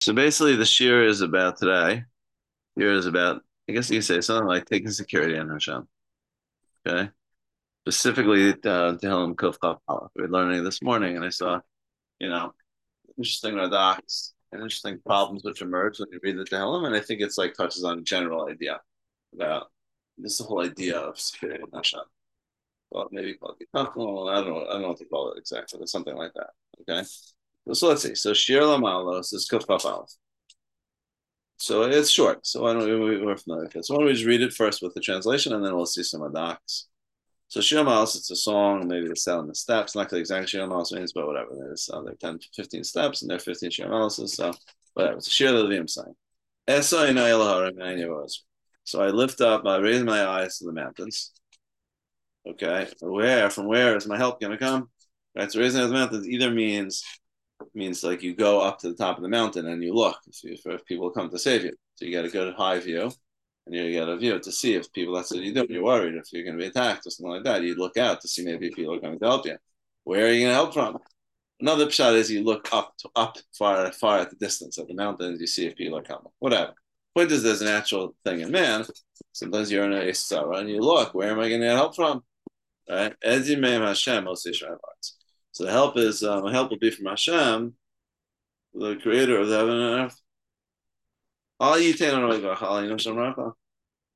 So basically, the shir is about today. Here is about, I guess you could say something like taking security on Hashem. Okay. Specifically, uh, Tehillim Kuf Chaf We are learning this morning, and I saw, you know, interesting radox and interesting problems which emerge when you read the Tehillim, and I think it's like touches on a general idea about this whole idea of security on Hashem. Well, maybe called I don't know. I don't know what to call it exactly, but something like that. Okay. So let's see. So Shir Lamalos is Kuf Chaf Aleph. So it's short. So why don't we, we're familiar with it. So why don't we just read it first with the translation and then we'll see some docs. So Shir Malos, it's a song, maybe it's selling the steps, not exactly Shir Malos means, but whatever. There's uh, there are 10, 15 steps and there are 15 Shir Maloses. So whatever. It's a Shir Levim sign. So I lift up, I raise my eyes to the mountains. Okay. Where, from where is my help going to come? Right. So raising the mountains either means means like you go up to the top of the mountain and you look you, if people come to save you. So you got a good high view and you get a view to see if people, that's what you do. You're worried if you're going to be attacked or something like that. You look out to see maybe people are going to help you. Where are you going to help from? Another shot is you look up to up far far at the distance of the mountains. You see if people are coming. Whatever. Point is, there's a natural thing in man. Sometimes you're in a tzara and you look. Where am I going to get help from? Right? As you may Hashem, most so the help is um, help will be from Hashem, the creator of the heaven and earth.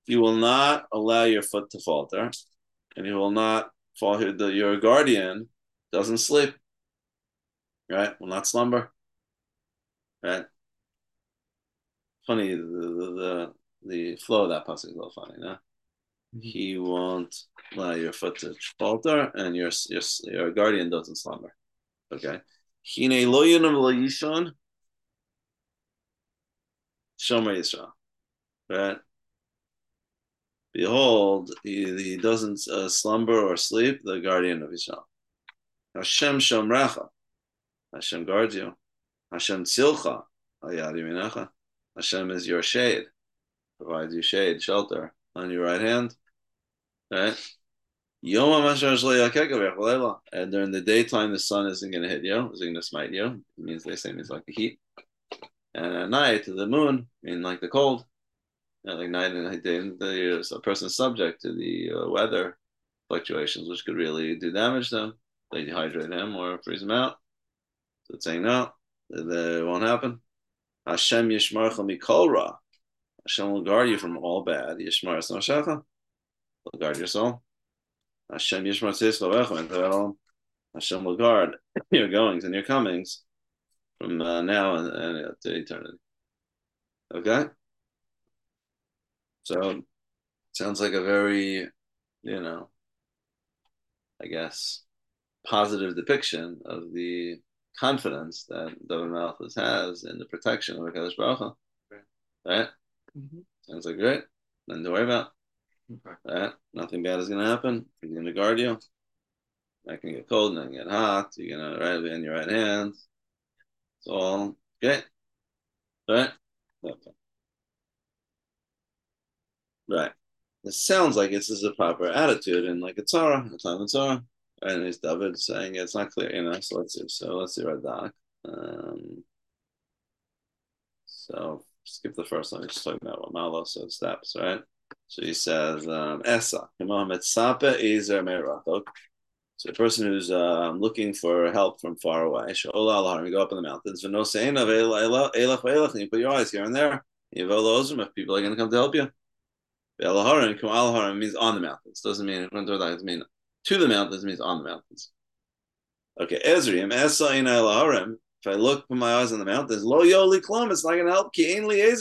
You will not allow your foot to falter, and you will not fall here. The, your guardian doesn't sleep, right? Will not slumber, right? Funny, the the the, the flow of that passage is a little funny, no? He won't allow your foot to falter, and your your your guardian doesn't slumber. Okay. Hine lo yonam lo yishon. Shomer Yisrael. Right. Behold, he, he doesn't uh, slumber or sleep, the guardian of Israel. Hashem Shomrecha. Hashem guards you. Hashem Tzilcha. Hashem is your shade. Provides you shade, shelter on your right hand. Right? And during the daytime, the sun isn't going to hit you, it's going to smite you. It means they say it means like the heat. And at night, the moon, mean like the cold. And like night and day, the, a person subject to the uh, weather fluctuations, which could really do damage them. They dehydrate them or freeze them out. So it's saying no, that won't happen. Hashem yishmarcha mikol ra. Hashem will guard you from all bad. Yishmar esnoshecha will guard your soul. Hashem Yishmar Tzis Hashem will guard your goings and your comings from uh, now and, and to eternity. Okay? So, sounds like a very, you know, I guess, positive depiction of the confidence that David Malchus has in the protection of HaKadosh Baruch Hu. Right? Mm-hmm. Sounds like great. Nothing to worry about. Okay. Right? Nothing bad is going to happen. He's going to guard you. I can get cold and then get hot. You're going to right in your right hand. It's all okay. Right? Okay. Right. It sounds like this is a proper attitude in like a tzara, a time of tzara. And it's David saying it's not clear, you know. So let's see. So let's see Radak. Um, so skip the first one. Just talking about what Malo so steps, right? So he says, um, Esa. So a person who's uh, looking for help from far away, you go up in the mountains, and you put your eyes here and there. If people are going to come to help you. means on the mountains. Doesn't mean it mean to the mountains means on the mountains. Okay, Ezriim, Esa in If I look with my eyes on the mountains, lo yoli klum, it's not going to help. Ki ein li I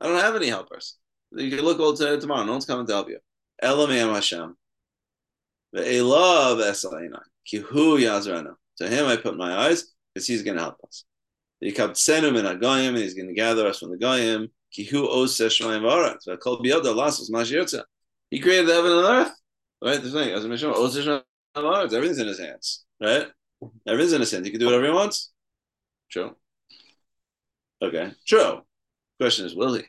don't have any helpers. You can look all today tomorrow. No one's coming to help you. Elamim Hashem. Ve'elav esaina. Kihu yazrana. To him I put my eyes because he's going to help us. Yikabtsenu min ha'goyim, and he's going to gather us from the goyim. Kihu oseh shmayim v'aretz. Ve'kol biyoda lasos mashirtza. He created the heaven and earth. Right? The thing, as I mentioned. Everything's in his hands. Right? Everything's in his hands. He can do whatever he wants. True. Okay. True. Question is, will he?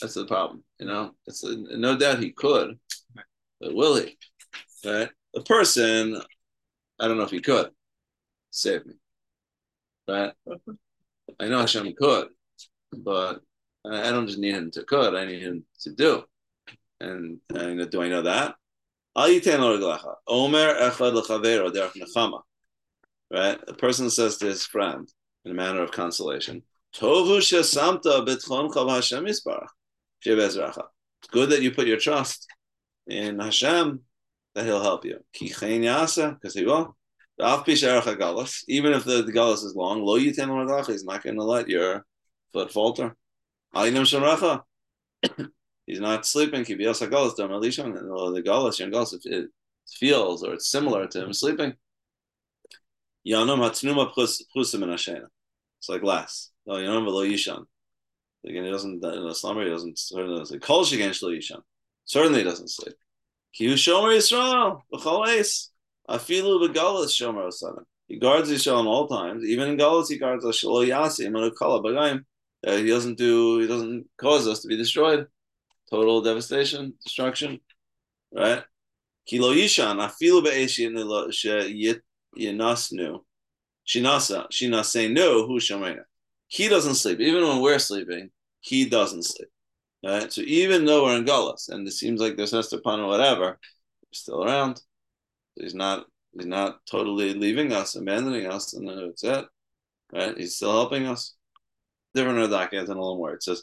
That's the problem. You know, it's no doubt he could, but will he? Right? The person, I don't know if he could save me. Right? I know Hashem could. but I don't just need him to cook, I need him to do. And, and do I know that? Right? A person says to his friend in a manner of consolation, Tovu chav Hashem. It's good that you put your trust in Hashem that He'll help you. because He will. Even if the, the galus is long, lo yitem He's not going to let your foot falter. He's not sleeping. Kibios galus dam. The galus, young galus, it feels or it's similar to him sleeping. Yanam hatnuma prusim in Hashena. It's like glass. No, yanam v'lo yishan. Again, he doesn't in a slumber. He doesn't certainly doesn't kol shigen shlo yishan. Certainly, doesn't sleep. Ki shomer Yisrael b'chol eis afilu b'galus shomer osanim. He guards Yisrael in all times. Even in galus, he guards us shlo yasi kala b'gayim. Uh, he doesn't do. He doesn't cause us to be destroyed. Total devastation, destruction. Right. Kilo yishan afilu be'esh yinasnu. Shinasa shinasenu hu shomer. He doesn't sleep. Even when we're sleeping, he doesn't sleep. Right? So even though we're in Galus and it seems like there's Hester or whatever, he's still around. He's not he's not totally leaving us, abandoning us, and then it's it. Right? He's still helping us. Different Radak has in a little more. It says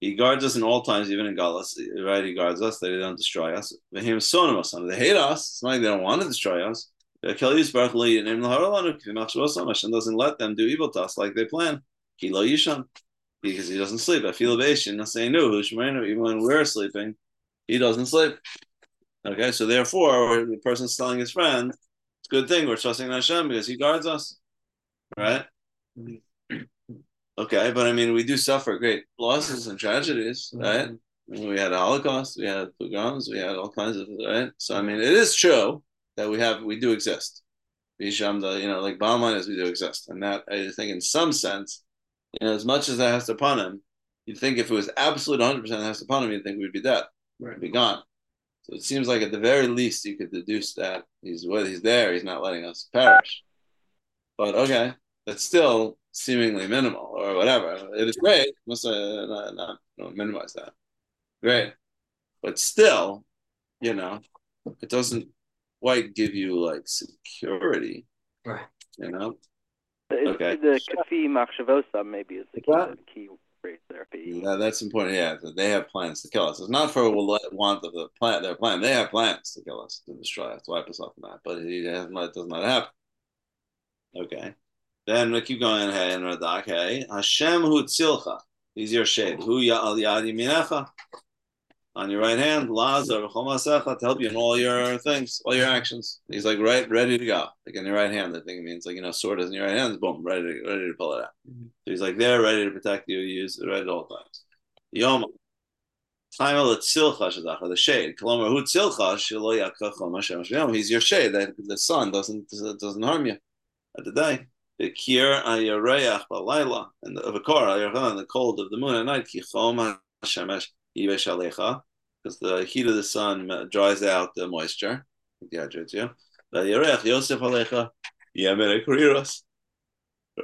he guards us in all times, even in Galus. Right? He guards us, that he don't destroy us. They hate us. It's not like they don't want to destroy us. Hashem doesn't let them do evil to us like they plan. Kilo Yishan because he doesn't sleep. I feel Bashin, I say no, even when we're sleeping, he doesn't sleep. Okay, so therefore, the person's telling his friend, it's a good thing we're trusting Hashem because he guards us. Right? Okay, but I mean, we do suffer great losses and tragedies, right? Mean, we had a Holocaust, we had pogroms, we had all kinds of, right? So, I mean, it is true that we have, we do exist. Bisham, the, you know, like Balman is we do exist. And that, I think, in some sense, you know, as much as that hester panim, you'd think if it was absolute 100% hester panim, you'd think we'd be dead, right. be gone. So it seems like at the very least you could deduce that he's well, he's there, he's not letting us perish. But okay, that's still seemingly minimal or whatever. It is great. Must uh, not, not don't minimize that. Great, but still, you know, it doesn't quite give you like security. Right. You know, Okay. The kafi machshavosa maybe is the key, the key phrase there. Yeah, that's important. Yeah, they have plans to kill us. It's not for want of the plan. Their plan. They have plans to kill us, to destroy us, to wipe us off from that. But it has not. Does not happen. Okay. Then we keep going Hey, in Radak. Hey, Hashem hu tzilcha. He's your shade. Hu ya'al yad yiminecha on your right hand, Lazar, to help you in all your things, all your actions. He's like right, ready to go. Like in your right hand, the thing means like you know, sword is in your right hand, boom, ready to ready to pull it out. Mm-hmm. So he's like there, ready to protect you, use it right at all times. Yom Time the shade. He's your shade. That the sun doesn't doesn't harm you at the day. The kir ayareach balayla and the avakor and the cold of the moon at night. Kichom hashemesh because the heat of the sun dries out the moisture. Dehydrates you. Yosef Alecha,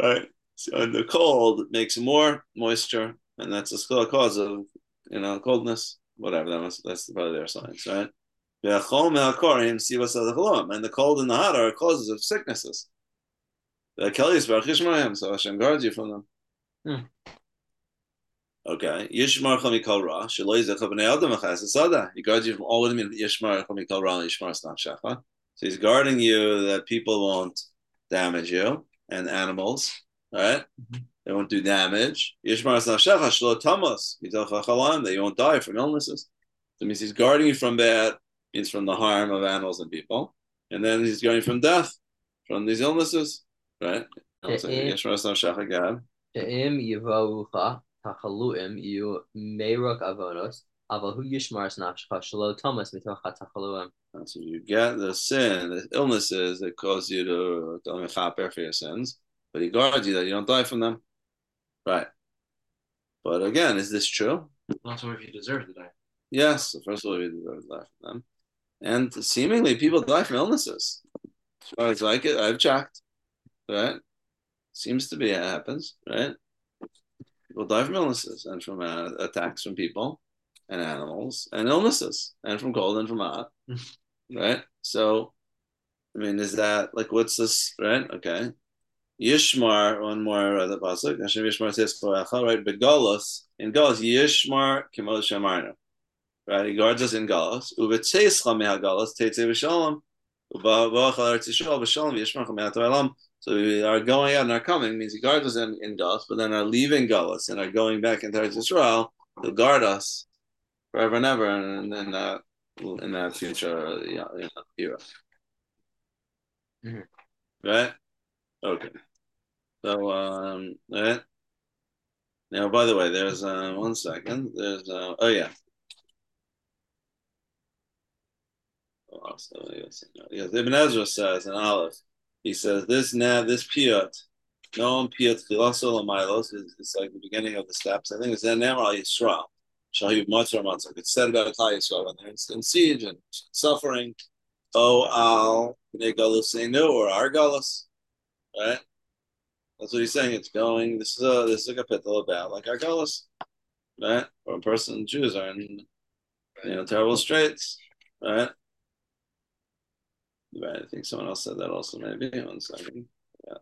Right. So and the cold makes more moisture, and that's a cause of you know coldness. Whatever that was, that's probably their science, right? And the cold and the hot are causes of sicknesses. So Hashem guards you from them. Hmm. Okay. Yishmar Chamikal Ra, Shaloi Zecha B'nei Adam Achas Sada. He guards you from all in Yishmar Chamikal Ra Yishmar Stam Shecha. So he's guarding you that people won't damage you and animals, right? Mm-hmm. They won't do damage. Yishmar Stam Shecha, Shlo Tamas, Chachalan, that you won't die from illnesses. So it means he's guarding you from that, means from the harm of animals and people. And then he's guarding from death, from these illnesses, right? Yishmar Stam Shecha, God tachaluim iu meirok avonos, aval hu yishmars nafshcha shalo thomas mitocha tachaluim. So you get the sin, the illnesses that cause you to to mechaper for your sins, but he guards you that you don't die from them. Right. But again, is this true? Also, if you deserve to die. Yes, first of all, you deserve to die from them. And seemingly people die from illnesses. As far as like it, I've checked. Right? Seems to be it happens, right? People die from illnesses and from uh, attacks from people and animals and illnesses and from cold and from hot, right? So, I mean, is that like what's this, right? Okay. Yishmar, one more uh, the pasuk. Hashem Yishmar says koracha, right? But Golos in Golos Yishmar kimod shamarnu, right? He guards us in Golos. Uvetzeischa mehal Golos teitze v'shalom. Ubavachal eretz Yisrael v'shalom Yishmar chamehat olam. So we are going out and are coming means he guards us in, in Galus, but then are leaving Galus and are going back into Israel. He'll guard us forever and ever and in that in that future you know, era. Mhm. Right? Okay. So um right. Now by the way, there's uh one second. There's uh oh yeah. Oh, so, yes, yes. Ibn Ezra says in Aleph, he says this now this piyut, no piyut chilosol is it's like the beginning of the steps. I think it's then al Yisrael. Shahib Matzah Matzah. It's said about Klal Yisrael when they're in siege and suffering. Oh al bnei or our galus, right? That's what he's saying. It's going. This is a this is a capital about like our galus, right? Or a person Jews are in you know terrible straits, right? Right. I think someone else said that also. Maybe one second. Yeah.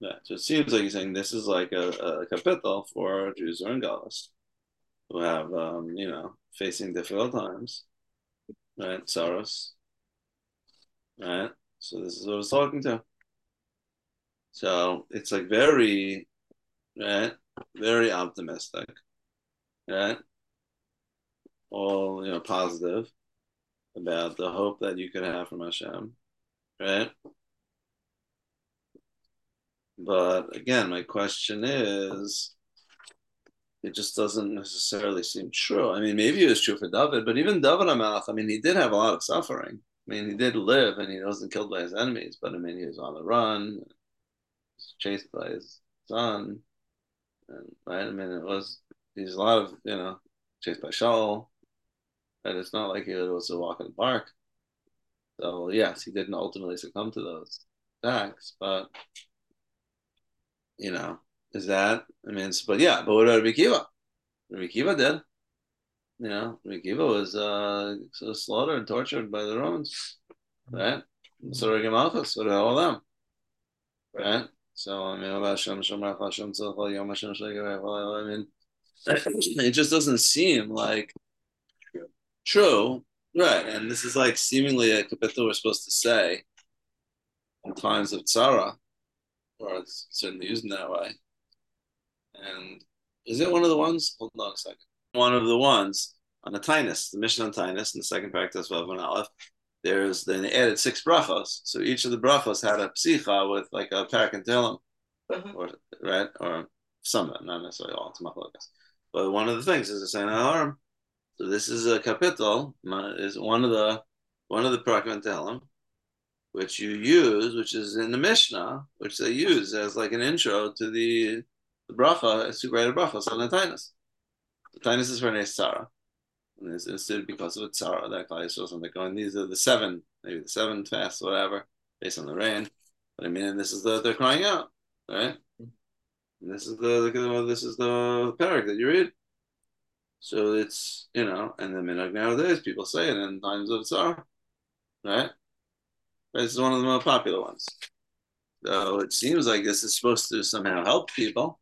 Yeah. So it seems like he's saying this is like a, a capital for Jews or in who have, um, you know, facing difficult times, right? Sorrows, right? So this is what I was talking to. So it's like very, right? Very optimistic, right? All you know, positive about the hope that you could have from Hashem, right? But again, my question is, it just doesn't necessarily seem true. I mean, maybe it was true for David, but even David Hamelech, I mean, he did have a lot of suffering. I mean, he did live and he wasn't killed by his enemies, but I mean, he was on the run, chased by his son, and right. I mean, it was he's a lot of you know chased by Shaul, and it's not like it was a walk in the park. So yes, he didn't ultimately succumb to those attacks, but you know, is that I mean, but yeah, but what about Rabbi Akiva? Rabbi Akiva did. You know, Rabbi Akiva was uh, slaughtered and tortured by the Romans, right? So Rabbi what about all them? Right? So I mean, I mean, it just doesn't seem like true, right? And this is like seemingly a capital we're supposed to say in times of tzara, or it's certainly used in that way. And is it one of the ones? Hold on a second. One of the ones on the Tainus, the mission on Tainus, in the second practice of an Aleph. There's then they added six brachos. So each of the brachos had a psicha with like a parak and telem, mm-hmm. or right, or some, not necessarily all. It's machlokas. But one of the things is the saying harm. So this is a capital. Is one of the one of the prakim which you use, which is in the Mishnah, which they use as like an intro to the the bracha is to greater brachas on the tainus is for an tzara. And it's instituted because of its tzara that Klal Yisrael something going. These are the seven, maybe the seven fasts, whatever, based on the rain. But I mean, and this is the they're crying out, right? Mm-hmm. And this is the, the this is the parak that you read. So it's you know, and the minhag nowadays people say it in times of tzara, right? This is one of the more popular ones. So it seems like this is supposed to somehow help people.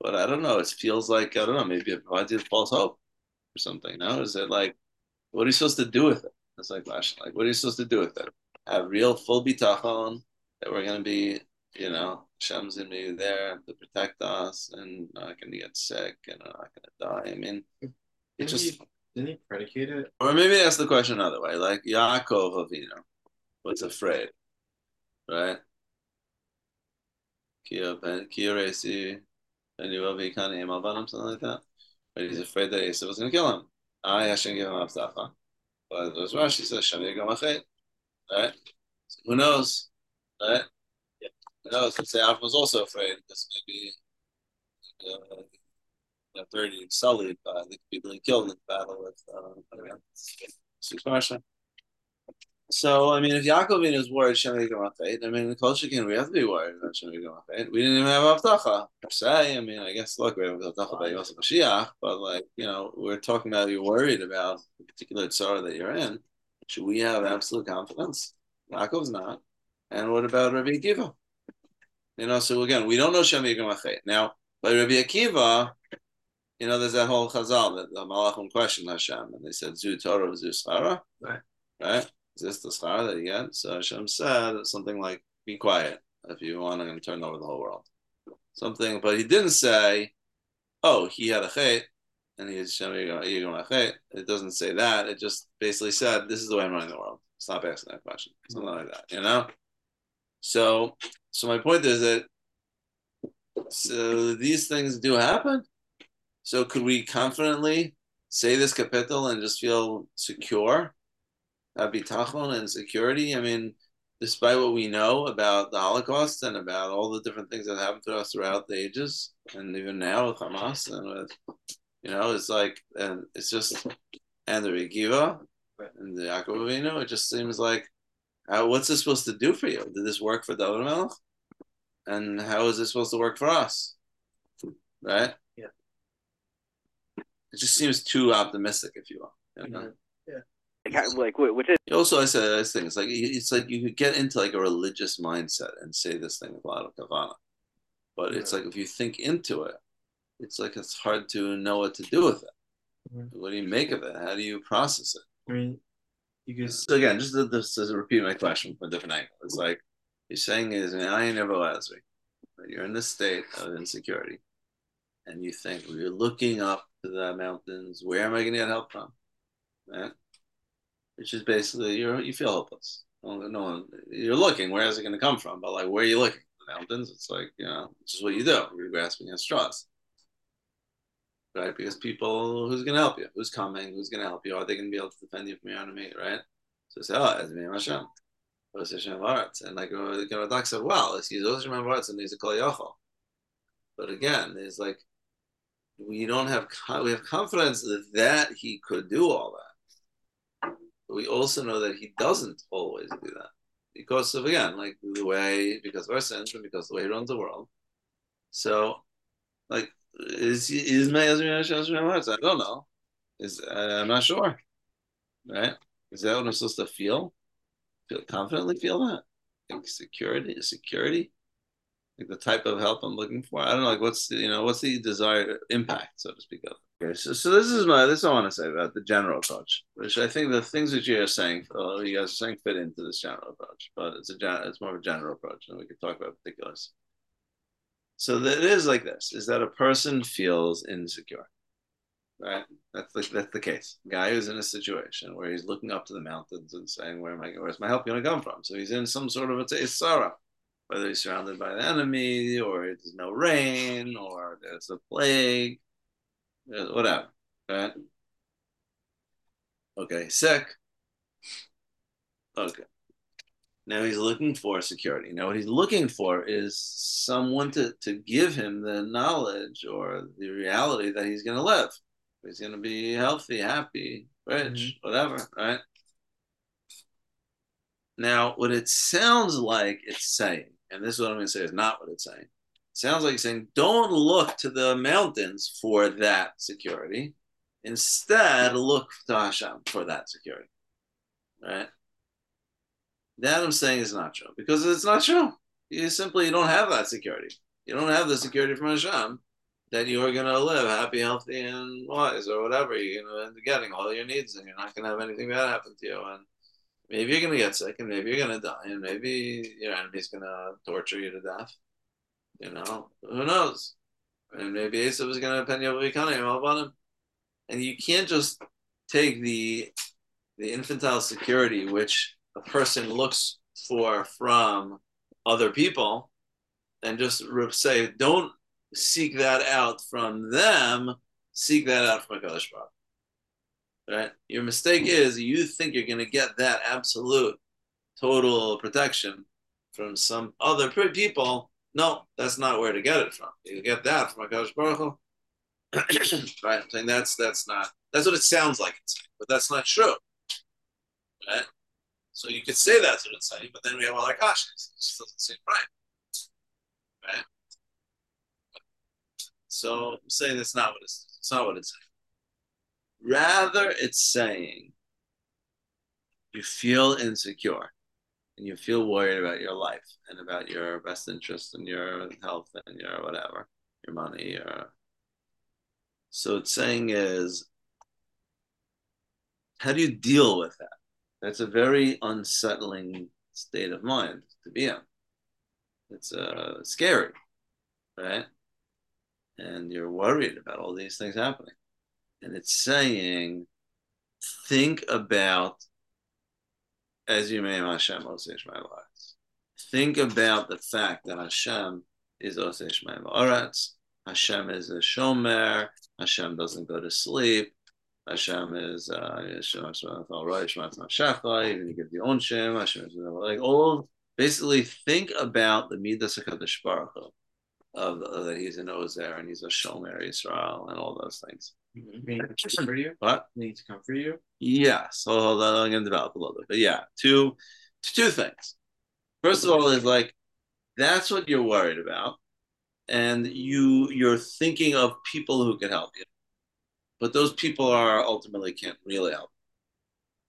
But I don't know. It feels like I don't know. Maybe it provides you false hope or something. No, is it like what are you supposed to do with it? It's like last like what are you supposed to do with it? Have real full bitachon that we're gonna be, you know, Hashem's gonna be there to protect us and not gonna get sick and I'm not gonna die. I mean, it just he, didn't he predicate it? or maybe ask the question another way, like Yaakov Avinu was afraid, right? Kia ben Kia Resi and you will be kind of Imal something like that. But he's afraid that Esav was going to kill him. I Hashem give him Avtacha. But as Rashi says, Shem Yigam. Right? So who knows? Right? Yeah. Who knows? Let's say Avram was also afraid because maybe uh, you know, 30 sullied by the people he killed in the battle with uh, Six Marsha. So I mean, if Yaakov is worried Shem Yigamafet, I mean, the Kol Shekin, we have to be worried about Shem Yigamafet. We didn't even have Avtacha per se. I mean, I guess look, we have Avtacha by Yosef Mashiach, but like you know, we're talking about you're worried about the particular tzara that you're in. Should we have absolute confidence? Yaakov's not. And what about Rabbi Akiva? You know, so again, we don't know Shem now. But Rabbi Akiva, you know, there's that whole Chazal that the Malachim questioned Hashem, and they said Zu Torah, Zu Schara, Right. right? Is this the schar that you get? So Hashem said something like, "Be quiet. If you want, I'm going to turn over the whole world." Something, but he didn't say, "Oh, he had a chait, and he's Hashem Yigamafet." chait. It doesn't say that. It just basically said, "This is the way I'm running the world." Stop asking that question. Something like that, you know. So, so my point is that so these things do happen. So could we confidently say this capital and just feel secure, have bitachon and security? I mean, despite what we know about the Holocaust and about all the different things that happened to us throughout the ages, and even now with Hamas and with, you know, it's like, and it's just, and the Regiva and the Yaakov it just seems like, uh, what's this supposed to do for you? Did this work for David Melech? And how is this supposed to work for us? Right? Yeah. It just seems too optimistic, if you will. You know? Like, like wh- which is Also, I said this thing. It's like it's like you could get into like a religious mindset and say this thing with a lot of kavana, but it's like if you think into it, it's like it's hard to know what to do with it. Mhm. What do you make of it? How do you process it? I mean, you could So again, just to, repeat my question from a different angle, it's like you're saying is never Esri, but you're in this state of insecurity, and you think well, you're looking up to the mountains. Where am I going to get help from? Right? Which is basically you you feel hopeless. No, no one, you're looking. Where is it going to come from? But like, where are you looking? The mountains. It's like you know, it's just what you do. You're grasping at straws. Right, because people, who's going to help you? Who's coming? Who's going to help you? Are they going to be able to defend you from your enemy? Right? So say, oh, it's me, Hashem. What's Hashem Baratz? And like, uh, know, Doc said, well, it's he's Hashem Baratz and he's a Kol Yochel. But again, there's like, we don't have, we have confidence that, that he could do all that. But we also know that he doesn't always do that. Because of, again, like the way, because of our sins and because of the way he runs the world. So, like, is is? I don't know. Is I'm not sure. Right? Is that what I'm supposed to feel? Feel confidently feel that? Like security, security, like the type of help I'm looking for. I don't know. Like what's the you know what's the desired impact, so to speak of. Okay, so, so this is my this I want to say about the general approach, which I think the things that you are saying, uh, you guys are saying, fit into this general approach, but it's a it's more of a general approach, and we could talk about particulars. So that it is like this: is that a person feels insecure, right? That's the, that's the case. Guy who's in a situation where he's looking up to the mountains and saying, "Where am I? Where's my help going to come from?" So he's in some sort of a sorrow, whether he's surrounded by the enemy, or there's no rain, or there's a plague, whatever. Right? Okay, sick. Okay. Now he's looking for security. Now what he's looking for is someone to, to give him the knowledge or the reality that he's going to live. He's going to be healthy, happy, rich, mm-hmm. whatever, right? Now, what it sounds like it's saying, and this is what I'm going to say is not what it's saying. It sounds like it's saying, don't look to the mountains for that security. Instead, look to Hashem for that security, right? That I'm saying is not true because it's not true. You simply don't have that security. You don't have the security from Hashem that you are going to live happy, healthy, and wise, or whatever. You're going to end up getting all your needs, and you're not going to have anything bad happen to you. And maybe you're going to get sick, and maybe you're going to die, and maybe your enemy's going to torture you to death. You know, who knows? And maybe Esav is going to pen you up him. And you can't just take the the infantile security which a person looks for from other people and just say, don't seek that out from them, seek that out from a Baruch Right? Your mistake is you think you're going to get that absolute total protection from some other people. No, that's not where to get it from. You get that from a Baruch right? I'm saying that's that's not that's what it sounds like, but that's not true. Right? So you could say that's what it's saying, but then we have all our kashas. It just doesn't seem right. Right? So I'm saying that's not what it's it's not what it's saying. Rather, it's saying you feel insecure and you feel worried about your life and about your best interest and your health and your whatever, your money, your so it's saying is how do you deal with that? That's a very unsettling state of mind to be in. It's uh, scary, right? And you're worried about all these things happening. And it's saying, think about as you may Hashem Osesh Ma'aretz. Think about the fact that Hashem is Osesh Ma'aretz. Hashem is a shomer. Hashem doesn't go to sleep. Hashem is uh, even you give the own Shem. Hashem is like all. Basically, think about the midas hakadosh baruch of that he's an Ozer and he's a Shomer Israel and all those things. Mm-hmm. for you? What? Need to come for you? Yeah. So I'm going to develop a little bit, but yeah, two, two things. First of all, is like that's what you're worried about, and you you're thinking of people who can help you but those people are ultimately can't really help.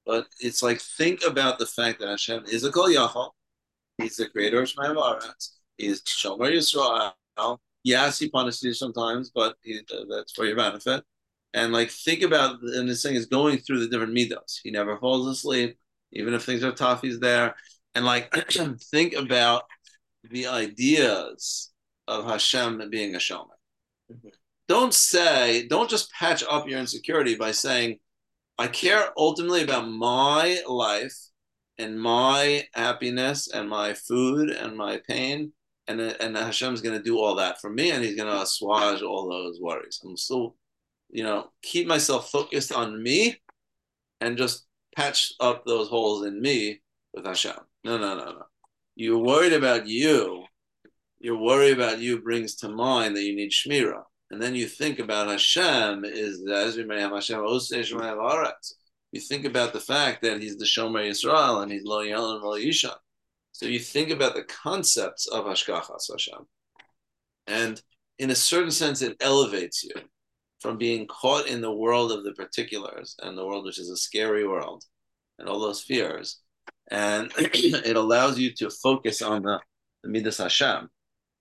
But it's like think about the fact that Hashem is a Kol Yachol. He's the creator of Shemayim Aretz. He's Shomer Yisrael. Yes, he punishes you sometimes, but he, that's for your benefit. And like think about, and this thing is going through the different midos. He never falls asleep, even if things are tough. He's there, and like think about the ideas of Hashem being a shomer. Mm-hmm don't say, don't just patch up your insecurity by saying, I care ultimately about my life and my happiness and my food and my pain. And, and Hashem's going to do all that for me and he's going to assuage all those worries. I'm still, you know, keep myself focused on me and just patch up those holes in me with Hashem. No, no, no, no. You're worried about you. Your worry about you brings to mind that you need Shmirah and then you think about Hashem is as we may have Hashem. You think about the fact that he's the Shomer Yisrael and he's Lo Yal and Lo Yishan. So you think about the concepts of Hashgachas Hashem. And in a certain sense, it elevates you from being caught in the world of the particulars and the world which is a scary world and all those fears. And it allows you to focus on the, the Midas Hashem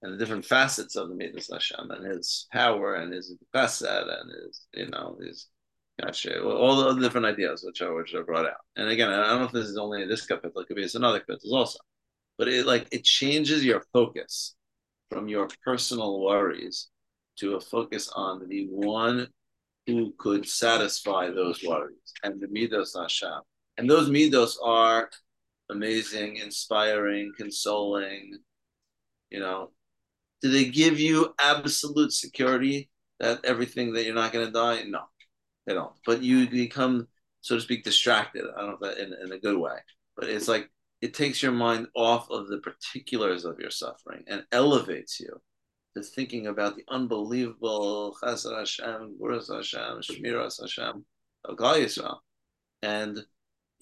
and the different facets of the Midas Hashem and his power and his chesed and his, you know, his gotcha, all the different ideas which are which are brought out. And again, I don't know if this is only this kapitel, it could be another kapitel also. But it like it changes your focus from your personal worries to a focus on the one who could satisfy those worries and the midos Hashem. And those midos are amazing, inspiring, consoling, you know, do they give you absolute security that everything that you're not going to die? No, they don't. But you become, so to speak, distracted. I don't know if that in, in a good way, but it's like it takes your mind off of the particulars of your suffering and elevates you to thinking about the unbelievable Chesed Hashem, Gurus Hashem, Shmiras Hashem, of Yisrael. And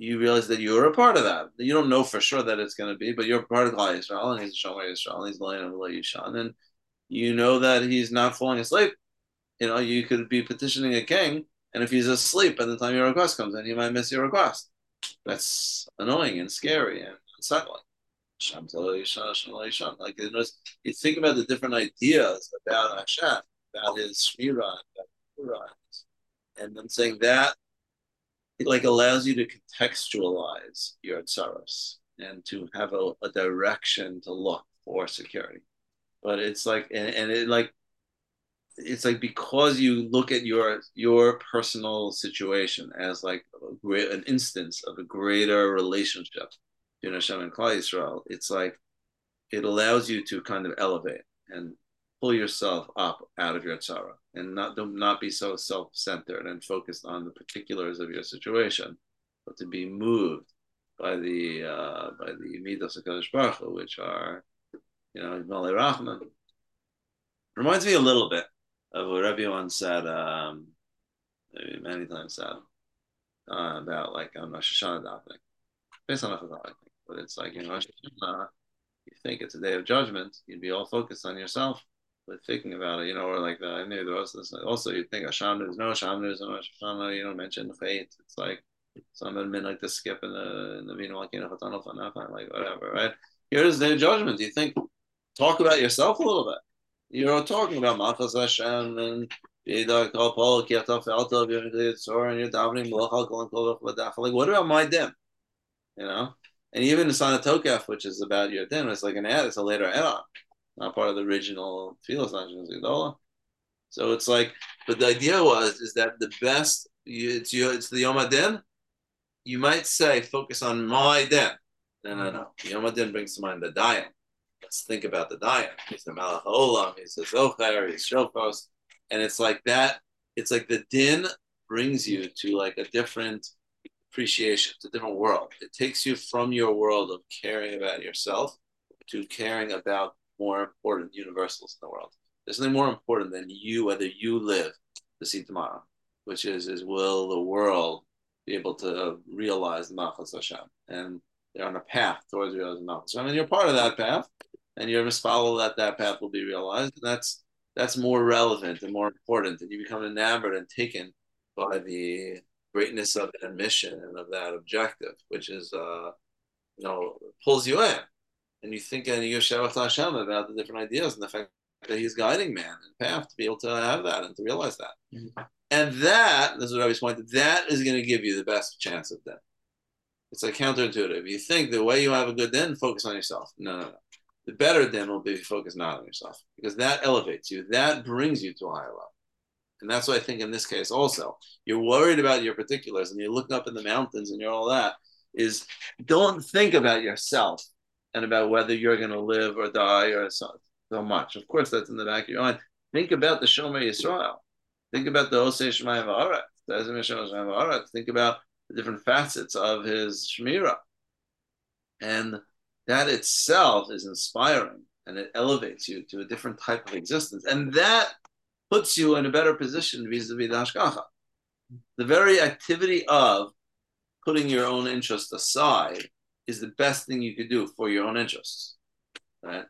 you realize that you're a part of that. You don't know for sure that it's going to be, but you're part of Klal Yisrael, and he's Shomer Yisrael, and he's Lion of Yishan, and you know that he's not falling asleep. You know, you could be petitioning a king, and if he's asleep by the time your request comes in, he might miss your request. That's annoying and scary and unsettling. Like you, know, you think about the different ideas about Hashem, about his Shmira, and then saying that it like allows you to contextualize your tsaros and to have a, a direction to look for security. But it's like, and, and it like, it's like because you look at your your personal situation as like an instance of a greater relationship between Hashem and Klal Yisrael, it's like it allows you to kind of elevate and pull yourself up out of your tzara and not do not be so self-centered and focused on the particulars of your situation, but to be moved by the uh, by the midos Hakadosh Baruch Hu, which are you know Malay Rahman. Reminds me a little bit of what everyone said, um, many times said uh, about like on Rosh Hashanah davening. based on Echad, I think. But it's like, you know, you think it's a day of judgment, you'd be all focused on yourself with thinking about it, you know, or like the, I knew there was this, also you think Hashem there's no Hashem there's no Hashem, you know, mention fate. It's like some been like the skip in the, in the, you know, like, you know, like whatever, right? Here's the judgment. You think, talk about yourself a little bit. You're talking about Machas Hashem and like, what about my din? You know, and even the Sana Tokef, which is about your din, it's like an ad, it's a later add on, not part of the original Tfilas Gedola. So it's like, but the idea was is that the best, it's you, it's the Yom Adin. You might say focus on my din. No, no, no. Yom Adin brings to mind the Dayan. Let's think about the Dayan. He's the Malach Olam. He's the Zohar. He's Shofos and it's like that it's like the din brings you to like a different appreciation it's a different world it takes you from your world of caring about yourself to caring about more important universals in the world. There's nothing more important than you whether you live to see tomorrow which is is will the world be able to realize the Malchus Hashem? And they're on a path towards realizing Malchus Hashem. And you're part of that path and you're to follow that that path will be realized. And that's that's more relevant and more important, and you become enamored and taken by the greatness of that mission and of that objective, which is, uh, you know, pulls you in, and you think and you share with Hashem about the different ideas and the fact that He's guiding man and path to be able to have that and to realize that, mm-hmm. and that this is what I pointed. That is going to give you the best chance of that. It's like counterintuitive. You think the way you have a good then focus on yourself. No, no, no the better then will be focus not on yourself because that elevates you, that brings you to a higher level. And that's what I think in this case also. You're worried about your particulars and you're looking up in the mountains and you're all that is don't think about yourself and about whether you're going to live or die or so, so much. Of course, that's in the back of your mind. Think about the Shomer Yisrael. Think about the Osei Shemayim V'aret. Think about the different facets of his Shemira. And that itself is inspiring and it elevates you to a different type of existence. And that puts you in a better position vis-a-vis the hashgacha. The very activity of putting your own interest aside is the best thing you could do for your own interests. Right?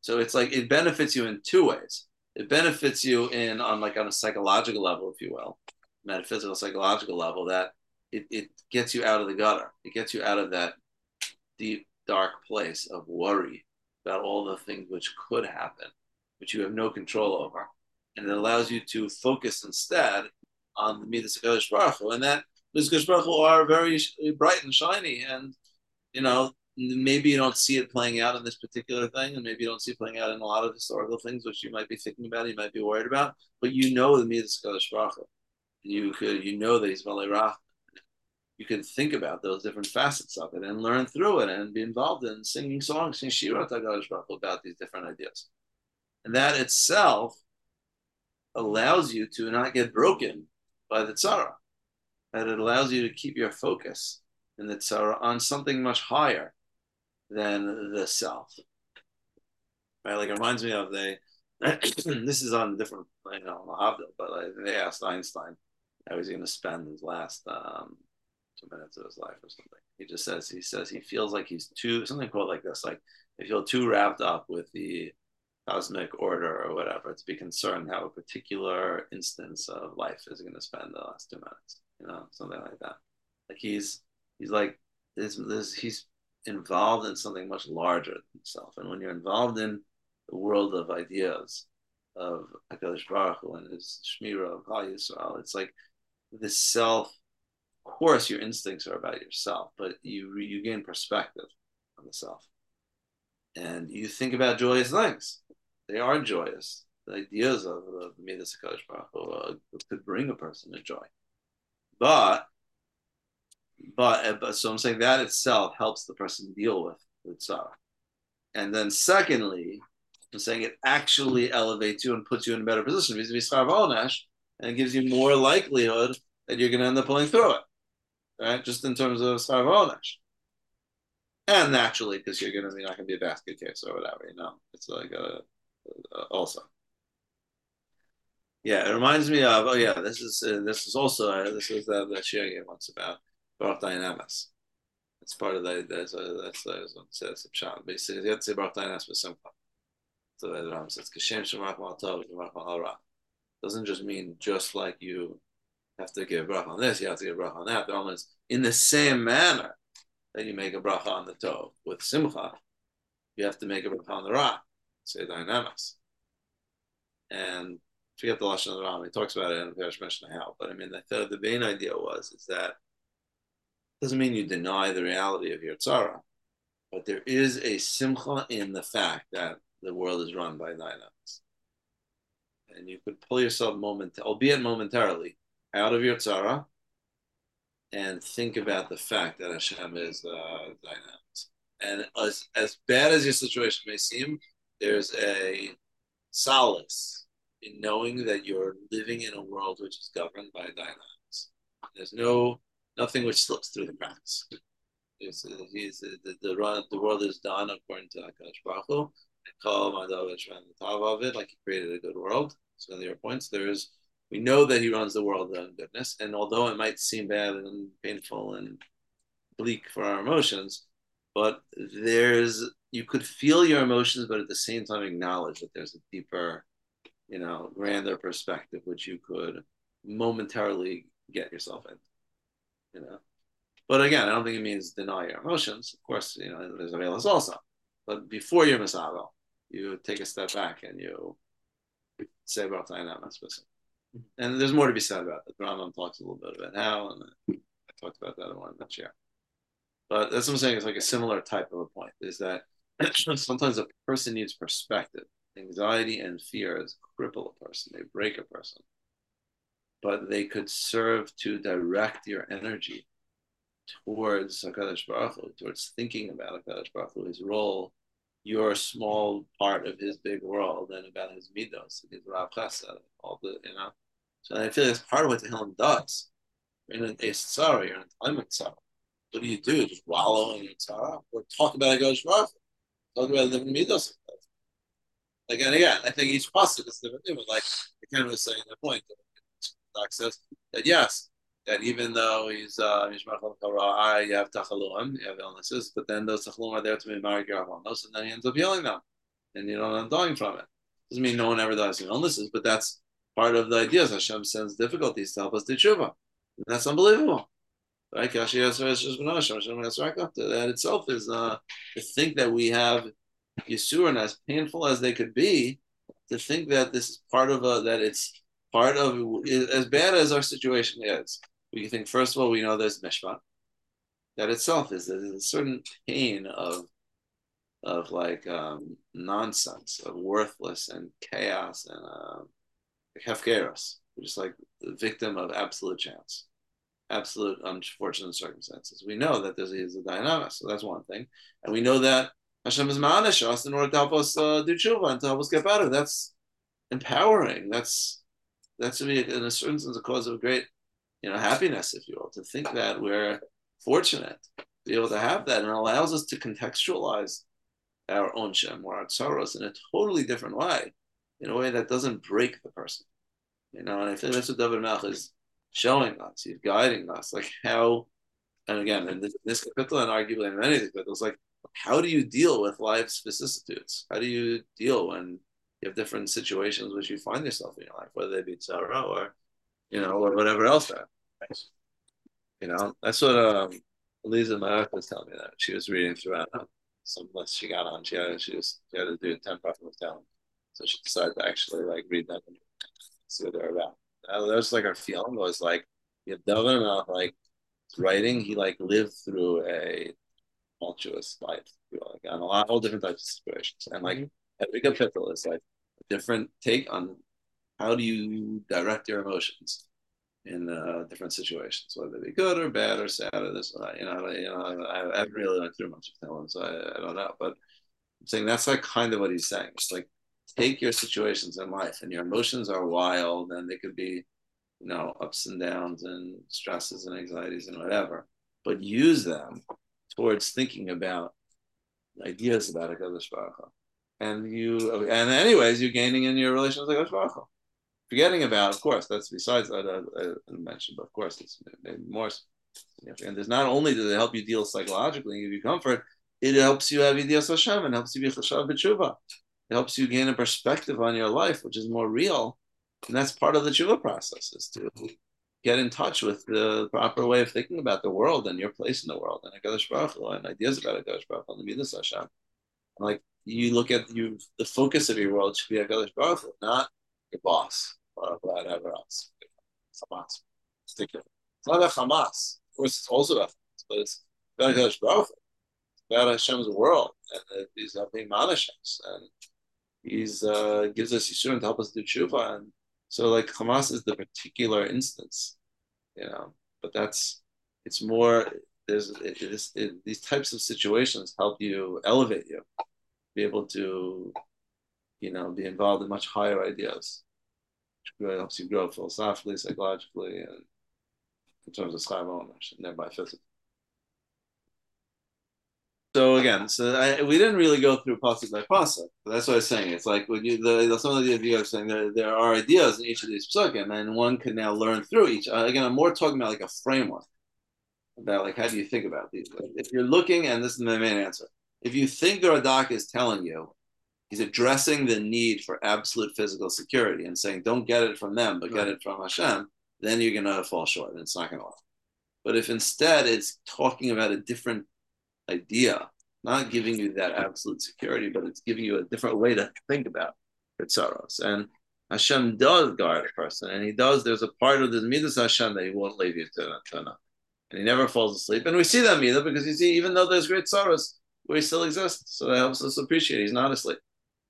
So it's like it benefits you in two ways. It benefits you in on like on a psychological level, if you will, metaphysical psychological level, that it, it gets you out of the gutter. It gets you out of that deep dark place of worry about all the things which could happen, which you have no control over. And it allows you to focus instead on the Midas Baruch Hu. And that Midas Baruch Hu are very bright and shiny. And, you know, maybe you don't see it playing out in this particular thing, and maybe you don't see it playing out in a lot of historical things which you might be thinking about, you might be worried about, but you know the Midas Baruch Hu. You could, you know that he's Rach, you can think about those different facets of it and learn through it and be involved in singing songs, sing Shira about these different ideas. And that itself allows you to not get broken by the tzara. That it allows you to keep your focus in the tzara on something much higher than the self. Right? Like it reminds me of the this is on a different, you know, but like they asked Einstein how he's going to spend his last um, two minutes of his life or something. He just says he says he feels like he's too something quote like this, like they feel too wrapped up with the cosmic order or whatever to be concerned how a particular instance of life is going to spend the last two minutes, you know, something like that. Like he's he's like this, this he's involved in something much larger than himself. And when you're involved in the world of ideas of Hakadosh Baruch Hu and his Shmira of Yisrael, it's like the self of course your instincts are about yourself but you you gain perspective on the self. And you think about joyous things. They are joyous. The ideas of the Midas uh, could bring a person to joy. But but uh, but so I'm saying that itself helps the person deal with with sorrow and then secondly I'm saying it actually elevates you and puts you in a better position vis-a-vis and gives you more likelihood that you're going to end up pulling through it right? Just in terms of sarvonesh. And naturally, because you're going to be not going to be a basket case or whatever, you know, it's like a, a, also. Yeah, it reminds me of oh yeah, this is uh, this is also uh, this is the the share game once about Baruch Dynamis. That's part of the that's a, that's that's that's a pshat. Basically, you have to say Baruch Dayanas B'Simcha. So the Ram says Kashem Shemach Mal Tov Shemach Mal Ra. Doesn't just mean just like you have to give bracha on this, you have to give bracha on that. The Ram in the same manner that you make a bracha on the Tov with Simcha, you have to make a bracha on the Ra. Say dynamics. And forget the lashon of the Ram. He talks about it in the Parish how, but I mean the the main idea was is that doesn't mean you deny the reality of your tzara, but there is a simcha in the fact that the world is run by dynamics. And you could pull yourself moment, albeit momentarily, out of your tzara and think about the fact that Hashem is uh. And as, as bad as your situation may seem, there's a solace in knowing that you're living in a world which is governed by dynamics. There's no nothing which slips through the cracks. He's, uh, he's, uh, the, the, the world is done according to Hakadosh Baruch Hu. the top of it, like he created a good world. So there are points. There is we know that he runs the world in goodness, and although it might seem bad and painful and bleak for our emotions, but there's you could feel your emotions, but at the same time acknowledge that there's a deeper, you know, grander perspective which you could momentarily get yourself in you know. But again, I don't think it means deny your emotions. Of course, you know, there's available also. But before you're you take a step back and you say about dynamics. Mm-hmm. And there's more to be said about it. The Rambam talks a little bit about how, and I talked about that in one that year. But that's what I'm saying. It's like a similar type of a point. Is that sometimes a person needs perspective. Anxiety and fears cripple a person. They break a person but they could serve to direct your energy towards Hakadosh Baruch Hu, towards thinking about Hakadosh Baruch Hu, his role, your small part of his big world, and about his midos, his Rav Chesed, all the you know. So I feel that's part of what the Tehillim does. You're in an Estzara, you're in a time Tzara. What do you do? Just wallow in your Tzara? Or talk about Hakadosh Baruch Hu? Talk about the midos. Again, again, I think each pasuk is different. But like I of was saying the point says that yes, that even though he's uh you have tachaluim, you have illnesses, but then those tachaluim are there to be married to those, and then he ends up healing them, and you know, I'm dying from it. Doesn't mean no one ever dies from illnesses, but that's part of the idea. Hashem sends difficulties to help us do tshuva. And that's unbelievable. Right? That itself is uh, to think that we have Yisurin, as painful as they could be, to think that this is part of a, that it's part of as bad as our situation is, we think first of all we know there's mishpat. That itself is a certain pain of of like um, nonsense, of worthless and chaos and uh, hefkeros, just like the victim of absolute chance, absolute unfortunate circumstances. We know that there's, a dynamic, so that's one thing, and we know that Hashem is ma'anish us in order to help us uh, do tshuva and to help us get better. That's empowering. That's that's to me in a certain sense a cause of great, you know, happiness, if you will, to think that we're fortunate to be able to have that and it allows us to contextualize our own Shem or our sorrows in a totally different way, in a way that doesn't break the person. You know, and I think that's what David Hamelech is showing us. He's guiding us, like how, and again, in this, this kapitel and arguably in many of these kapitels, like how do you deal with life's vicissitudes? How do you deal when you have different situations which you find yourself in your life, whether they be sorrow or, you know, or whatever else that. You know, that's what um, Eliza Marek was telling me that she was reading throughout um, some list she got on. She had she was she had to do ten prophet down, so she decided to actually like read them and see what they're about. that was like her feeling was like you have David like writing. He like lived through a tumultuous life, you like on a lot all different types of situations, and like mm-hmm. Every kapitel is like a different take on how do you direct your emotions in uh, different situations, whether they be good or bad or sad or this or that. You know, you know, I, I haven't really went through much of Helen, so I, I, don't know. But I'm saying that's like kind of what he's saying. It's like take your situations in life, and your emotions are wild, and they could be, you know, ups and downs and stresses and anxieties and whatever. But use them towards thinking about ideas about a Baruch and you and anyways you're gaining in your relations with Forgetting about, of course, that's besides that I, I mentioned, but of course it's more And there's not only does it help you deal psychologically and give you comfort, it helps you have Yidiyas Hashem and helps you be Chashav B'tshuva. It helps you gain a perspective on your life, which is more real. And that's part of the tshuva process, is to get in touch with the proper way of thinking about the world and your place in the world and HaKadosh Baruch Hu and ideas about HaKadosh Baruch Hu and the Midas Hashem. Like you look at you, the focus of your world should be HaKadosh Baruch Hu, not your boss or whatever else. Hamas. It's not about Hamas. Of course, it's also about Hamas, but it's about HaKadosh Baruch. It's about Hashem's world and these are being Manashems and He's uh, gives us Yishurim to help us do tshuva, and so like Hamas is the particular instance, you know. But that's it's more. There's it, it, it, these types of situations help you elevate you, be able to, you know, be involved in much higher ideas. Which really helps you grow philosophically, psychologically, and in terms of schar and thereby physically. So again, so I, we didn't really go through pasuk by pasuk. That's what I was saying. It's like when you the, the some of the ideas saying there, there are ideas in each of these pasukim, and one can now learn through each. Uh, again, I'm more talking about like a framework about like how do you think about these. If you're looking, and this is my main answer, if you think the Radak is telling you he's addressing the need for absolute physical security and saying don't get it from them, but right. get it from Hashem, then you're gonna fall short, and it's not gonna work. But if instead it's talking about a different idea, not giving you that absolute security, but it's giving you a different way to think about Ritzaros. And Hashem does guard a person, and He does. There's a part of the midas Hashem that He won't leave you to turn up, and He never falls asleep. And we see that midah because you see, even though there's great sorrows, He still exists, so that helps us appreciate He's not asleep.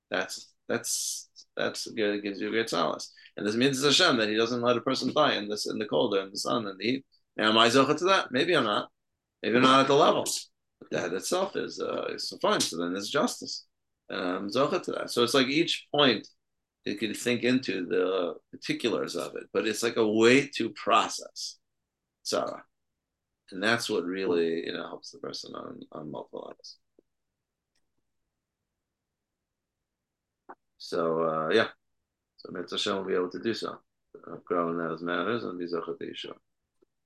That's that's that's good. It gives you great solace. And this means it's Hashem that He doesn't let a person die in this in the cold or in the sun and the heat. Now, am I zocha to that? Maybe I'm not. Maybe I'm not at the level But that itself is uh, is fine. So then there's justice. Um, to that. So it's like each point you can think into the particulars of it, but it's like a way to process tzara. And that's what really you know helps the person on, on multiple levels. So uh, yeah. So Mitzvah will be able to do so. Grow in those matters and Zochat Yeshua.